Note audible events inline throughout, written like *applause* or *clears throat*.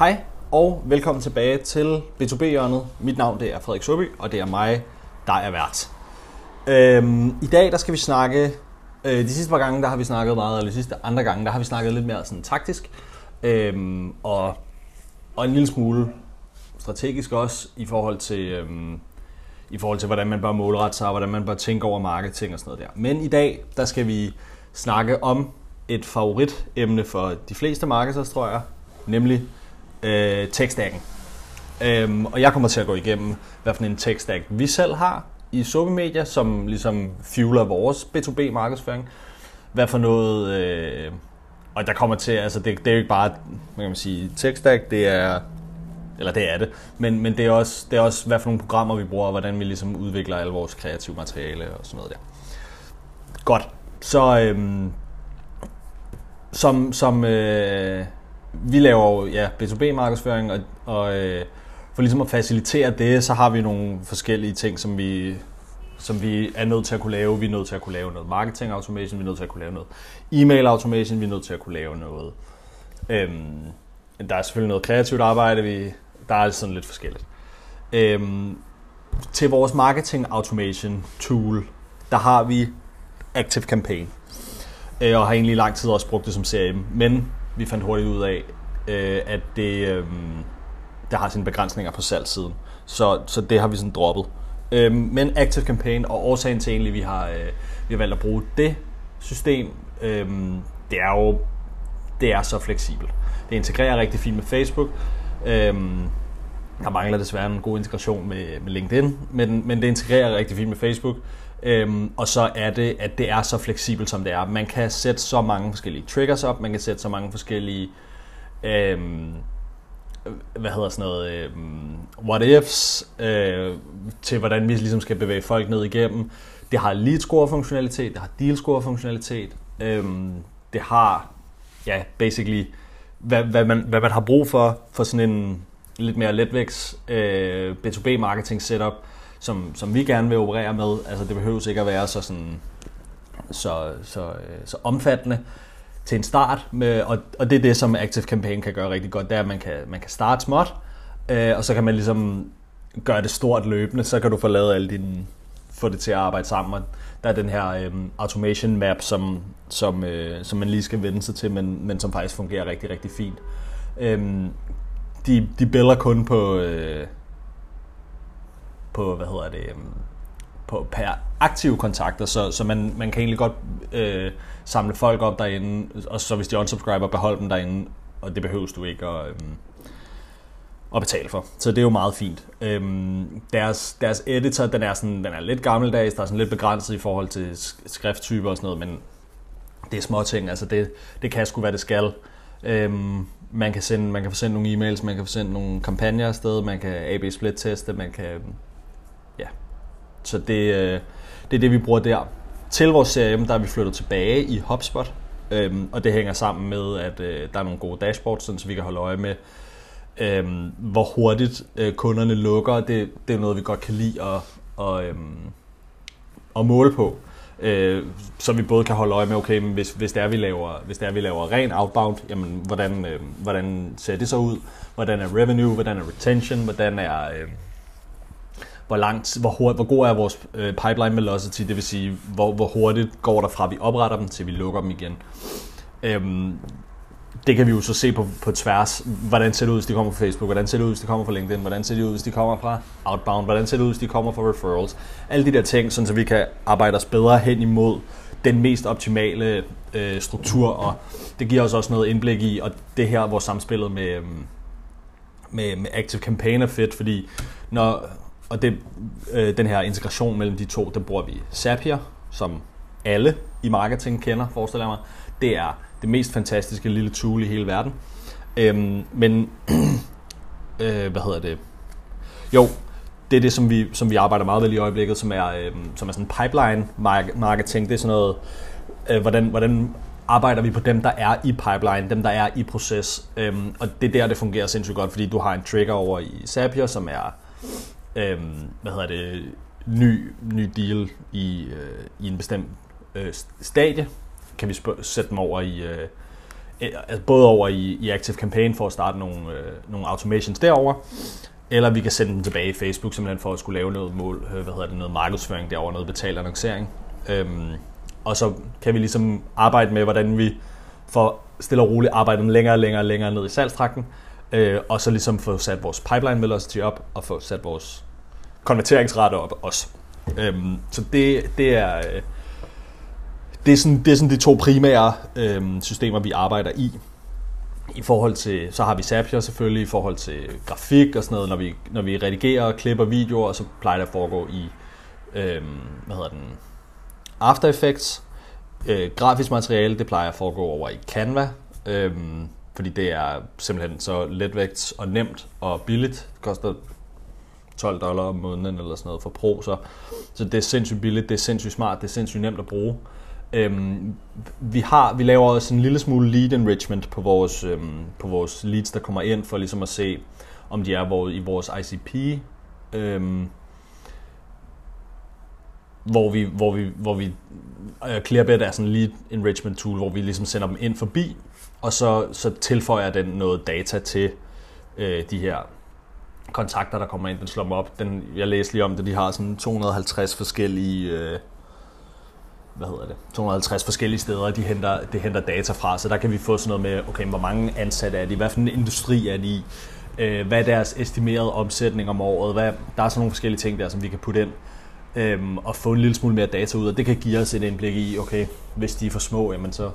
Hej og velkommen tilbage til B2B-hjørnet. Mit navn det er Frederik Søby, og det er mig, der er vært. Øhm, I dag der skal vi snakke, øh, de sidste par gange der har vi snakket meget, eller de sidste andre gange der har vi snakket lidt mere sådan taktisk, øhm, og, og en lille smule strategisk også i forhold til, øhm, i forhold til, hvordan man bør målrette sig, og hvordan man bør tænke over marketing og sådan noget der. Men i dag, der skal vi snakke om et favoritemne for de fleste marketers, tror jeg, nemlig øh, tech-stacken. Øhm, og jeg kommer til at gå igennem, hvad for en tech-stack vi selv har i Sobe Media, som ligesom fueler vores B2B markedsføring. Hvad for noget... Øh, og der kommer til, altså det, det er jo ikke bare, hvad kan man sige, tech-stack, det er eller det er det, men, men det, er også, det er også, hvad for nogle programmer vi bruger, og hvordan vi ligesom udvikler alle vores kreative materiale og sådan noget der. Godt, så øhm, som, som øh, vi laver jo ja, B2B-markedsføring, og, og øh, for ligesom at facilitere det, så har vi nogle forskellige ting, som vi, som vi er nødt til at kunne lave. Vi er nødt til at kunne lave noget marketing automation, vi er nødt til at kunne lave noget e-mail automation, vi er nødt til at kunne lave noget... Øhm, der er selvfølgelig noget kreativt arbejde, vi, der er sådan lidt forskelligt. Øhm, til vores marketing automation tool, der har vi Active Campaign. Øh, og har egentlig i lang tid også brugt det som CRM. Men vi fandt hurtigt ud af, øh, at det, øh, der har sine begrænsninger på salgssiden. Så, så det har vi sådan droppet. Øh, men Active Campaign, og årsagen til egentlig, vi har, øh, vi har valgt at bruge det system, øh, det er jo det er så fleksibelt. Det integrerer rigtig fint med Facebook. Øh, der mangler desværre en god integration med, med LinkedIn, men, men det integrerer rigtig fint med Facebook. Øhm, og så er det, at det er så fleksibelt, som det er. Man kan sætte så mange forskellige triggers op, man kan sætte så mange forskellige, øhm, hvad hedder sådan noget, øhm, what ifs, øh, til hvordan vi ligesom skal bevæge folk ned igennem. Det har lead score funktionalitet, det har deal score funktionalitet, øhm, det har, ja, basically, hvad, hvad, man, hvad man har brug for, for sådan en lidt mere letvægts øh, B2B marketing setup, som, som vi gerne vil operere med. Altså det behøves ikke at være så, sådan, så, så, øh, så omfattende til en start, med, og, og det er det, som Active Campaign kan gøre rigtig godt, det er, at man kan, man kan starte småt, øh, og så kan man ligesom gøre det stort løbende, så kan du få lavet alle dine, få det til at arbejde sammen. Der er den her øh, automation map, som, som, øh, som man lige skal vende sig til, men, men som faktisk fungerer rigtig, rigtig fint. Øh, de, de biller kun på, øh, på, hvad hedder det, øhm, på per aktive kontakter, så, så man, man kan egentlig godt øh, samle folk op derinde, og så hvis de unsubscriber, beholde dem derinde, og det behøves du ikke at, øh, at betale for. Så det er jo meget fint. Øhm, deres, deres editor, den er, sådan, den er lidt gammeldags, der er sådan lidt begrænset i forhold til skrifttyper og sådan noget, men det er små ting, altså det, det kan sgu være det skal. Øhm, man kan sende, man kan få sendt nogle e-mails, man kan få sendt nogle kampagner afsted, man kan AB split teste, man kan. Så det, øh, det er det vi bruger der. Til vores CRM, der er vi flyttet tilbage i HubSpot, øhm, og det hænger sammen med at øh, der er nogle gode dashboards, sådan, så vi kan holde øje med øhm, hvor hurtigt øh, kunderne lukker. Det, det er noget vi godt kan lide at, og, øhm, at måle på øh, så vi både kan holde øje med, okay, men hvis, hvis, det er, vi laver, hvis det er, vi laver ren outbound, jamen, hvordan, øh, hvordan ser det så ud? Hvordan er revenue? Hvordan er retention? Hvordan er... Øh, hvor, langt, hvor, hurtigt, hvor god er vores øh, pipeline velocity, det vil sige, hvor, hvor hurtigt går der fra, vi opretter dem, til vi lukker dem igen. Øhm, det kan vi jo så se på, på tværs. Hvordan ser det ud, hvis de kommer fra Facebook? Hvordan ser det ud, hvis de kommer fra LinkedIn? Hvordan ser det ud, hvis de kommer fra Outbound? Hvordan ser det ud, hvis de kommer fra Referrals? Alle de der ting, sådan så vi kan arbejde os bedre hen imod den mest optimale øh, struktur, og det giver os også noget indblik i, og det her, hvor samspillet med, øhm, med, med Active Campaign er fedt, fordi når, og det, øh, den her integration mellem de to, der bruger vi Zapier, som alle i marketing kender, forestiller jeg mig. Det er det mest fantastiske lille tool i hele verden. Øhm, men, *clears throat* øh, hvad hedder det? Jo, det er det, som vi, som vi arbejder meget med i øjeblikket, som er, øh, som er sådan pipeline marketing. Det er sådan noget, øh, hvordan, hvordan arbejder vi på dem, der er i pipeline, dem, der er i proces. Øhm, og det er der, det fungerer sindssygt godt, fordi du har en trigger over i Zapier, som er, øh, hvad hedder det, ny, ny deal i, øh, i en bestemt øh, stadie, kan vi sætte dem over i, øh, øh, altså både over i, i Active Campaign for at starte nogle, øh, nogle automations derover, eller vi kan sende dem tilbage i Facebook, simpelthen for at skulle lave noget mål, øh, hvad hedder det, noget markedsføring derover, noget betalt annoncering. Øhm, og så kan vi ligesom arbejde med, hvordan vi får stille og roligt arbejdet længere og længere og længere ned i salgstrakten, øh, øh, og så ligesom få sat vores pipeline velocity op, og få sat vores konverteringsrate op også. Øhm, så det, det er... Øh, det er, sådan, det er sådan de to primære øhm, systemer, vi arbejder i. I forhold til, så har vi Zapier selvfølgelig, i forhold til grafik og sådan noget, når vi, når vi redigerer og klipper videoer, så plejer det at foregå i, øhm, hvad hedder den, After Effects. Øh, grafisk materiale, det plejer at foregå over i Canva, øhm, fordi det er simpelthen så letvægt og nemt og billigt. Det koster 12 dollar om måneden eller sådan noget for Pro, så, så det er sindssygt billigt, det er sindssygt smart, det er sindssygt nemt at bruge. Øhm, vi, har, vi laver også en lille smule lead enrichment på vores, øhm, på vores leads, der kommer ind, for ligesom at se, om de er hvor, i vores ICP. Øhm, hvor vi, hvor vi, hvor vi øh, uh, Clearbit er sådan en lead enrichment tool, hvor vi ligesom sender dem ind forbi, og så, så tilføjer den noget data til øh, de her kontakter, der kommer ind. Den slår dem op. Den, jeg læste lige om det, de har sådan 250 forskellige øh, hvad hedder det, 250 forskellige steder, de henter, de henter data fra, så der kan vi få sådan noget med, okay, hvor mange ansatte er de, hvad for en industri er de? I, øh, hvad er deres estimerede omsætning om året, hvad, der er sådan nogle forskellige ting der, som vi kan putte ind, øh, og få en lille smule mere data ud, og det kan give os et indblik i, okay, hvis de er for små, jamen så,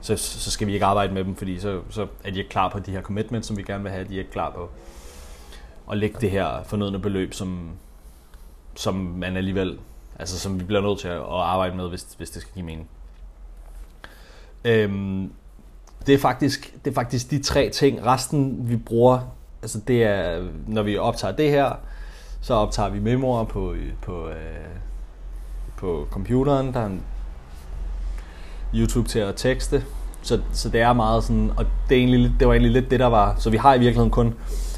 så, så skal vi ikke arbejde med dem, fordi så, så er de ikke klar på de her commitments, som vi gerne vil have, de er ikke klar på at lægge det her fornødne beløb, som, som man alligevel Altså som vi bliver nødt til at arbejde med, hvis, hvis det skal give mening. Øhm, det, er faktisk, det er faktisk de tre ting. Resten vi bruger, altså det er, når vi optager det her, så optager vi memoer på, på, øh, på computeren. Der er en YouTube til at tekste. Så, så det er meget sådan, og det, er egentlig, det var egentlig lidt det, der var. Så vi har i virkeligheden kun,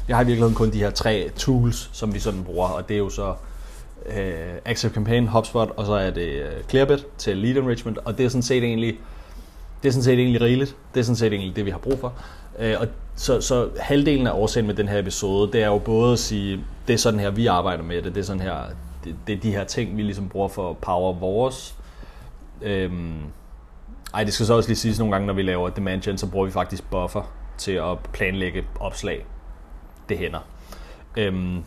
vi har i virkeligheden kun de her tre tools, som vi sådan bruger, og det er jo så øh, Active Campaign, HubSpot, og så er det øh, Clearbit til lead enrichment, og det er sådan set egentlig, det er sådan set egentlig rigeligt. Det er sådan set egentlig det, vi har brug for. Øh, og så, så halvdelen af årsagen med den her episode, det er jo både at sige, det er sådan her, vi arbejder med det, det er sådan her, det, det er de her ting, vi ligesom bruger for at power vores. Øhm, ej, det skal så også lige siges nogle gange, når vi laver demand gen, så bruger vi faktisk buffer til at planlægge opslag. Det hænder. Øhm,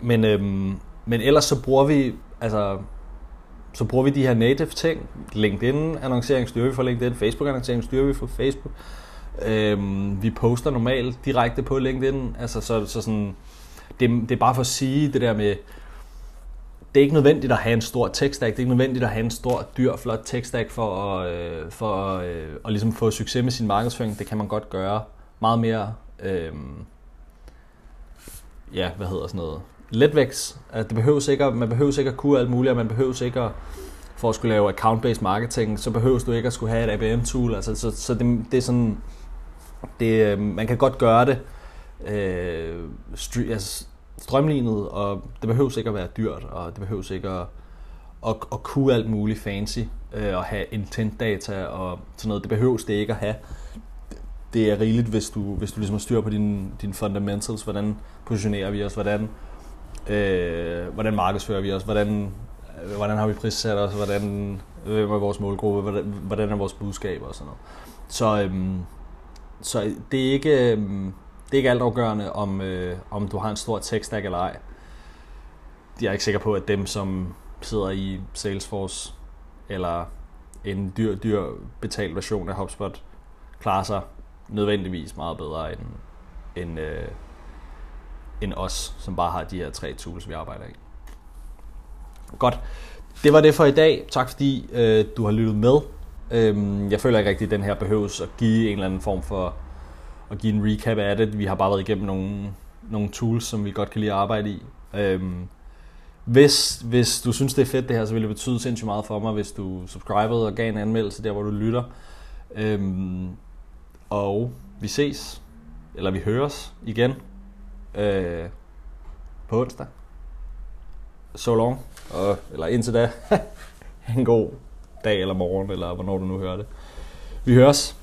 men, øhm, men ellers så bruger vi, altså, så bruger vi de her native ting. LinkedIn-annoncering styrer vi for LinkedIn, Facebook-annoncering styrer vi for Facebook. Øhm, vi poster normalt direkte på LinkedIn. Altså, så, så sådan, det, det er bare for at sige det der med, det er ikke nødvendigt at have en stor tech stack. Det er ikke nødvendigt at have en stor, dyr, flot tech stack for at, øh, for at, øh, at ligesom få succes med sin markedsføring. Det kan man godt gøre meget mere, øh, ja, hvad hedder sådan noget, letvægts. Altså, at det behøves ikke, man behøver ikke at kunne alt muligt, og man behøver ikke at, for at skulle lave account-based marketing, så behøver du ikke at skulle have et ABM-tool. Altså, så, så det, det er sådan, det, øh, man kan godt gøre det øh, stry, altså, strømlignet, og det behøver ikke at være dyrt, og det behøver ikke at, at, at kunne alt muligt fancy, øh, og have intent data og sådan noget. Det behøves det ikke at have. Det er rigeligt, hvis du, hvis du ligesom har styr på dine, din fundamentals, hvordan positionerer vi os, hvordan øh, hvordan markedsfører vi os, hvordan, øh, hvordan har vi prissat os, hvordan, hvem er vores målgruppe, hvordan, hvordan er vores budskaber og sådan noget. Så, øhm, så det, er ikke, øhm, det er ikke altafgørende, om, øh, om du har en stor tech stack eller ej. Jeg er ikke sikker på, at dem, som sidder i Salesforce eller en dyr, dyr betalt version af HubSpot, klarer sig nødvendigvis meget bedre end, end, øh, end os, som bare har de her tre tools, vi arbejder i. Godt. Det var det for i dag. Tak fordi øh, du har lyttet med. Øhm, jeg føler ikke rigtig, at den her behøves at give en eller anden form for at give en recap af det. Vi har bare været igennem nogle, nogle tools, som vi godt kan lide at arbejde i. Øhm, hvis, hvis du synes, det er fedt det her, så vil det betyde sindssygt meget for mig, hvis du subscribede og gav en anmeldelse der, hvor du lytter. Øhm, og vi ses, eller vi høres igen øh, på onsdag. So long. Og, eller indtil da, *laughs* en god dag eller morgen, eller hvornår du nu hører det. Vi høres.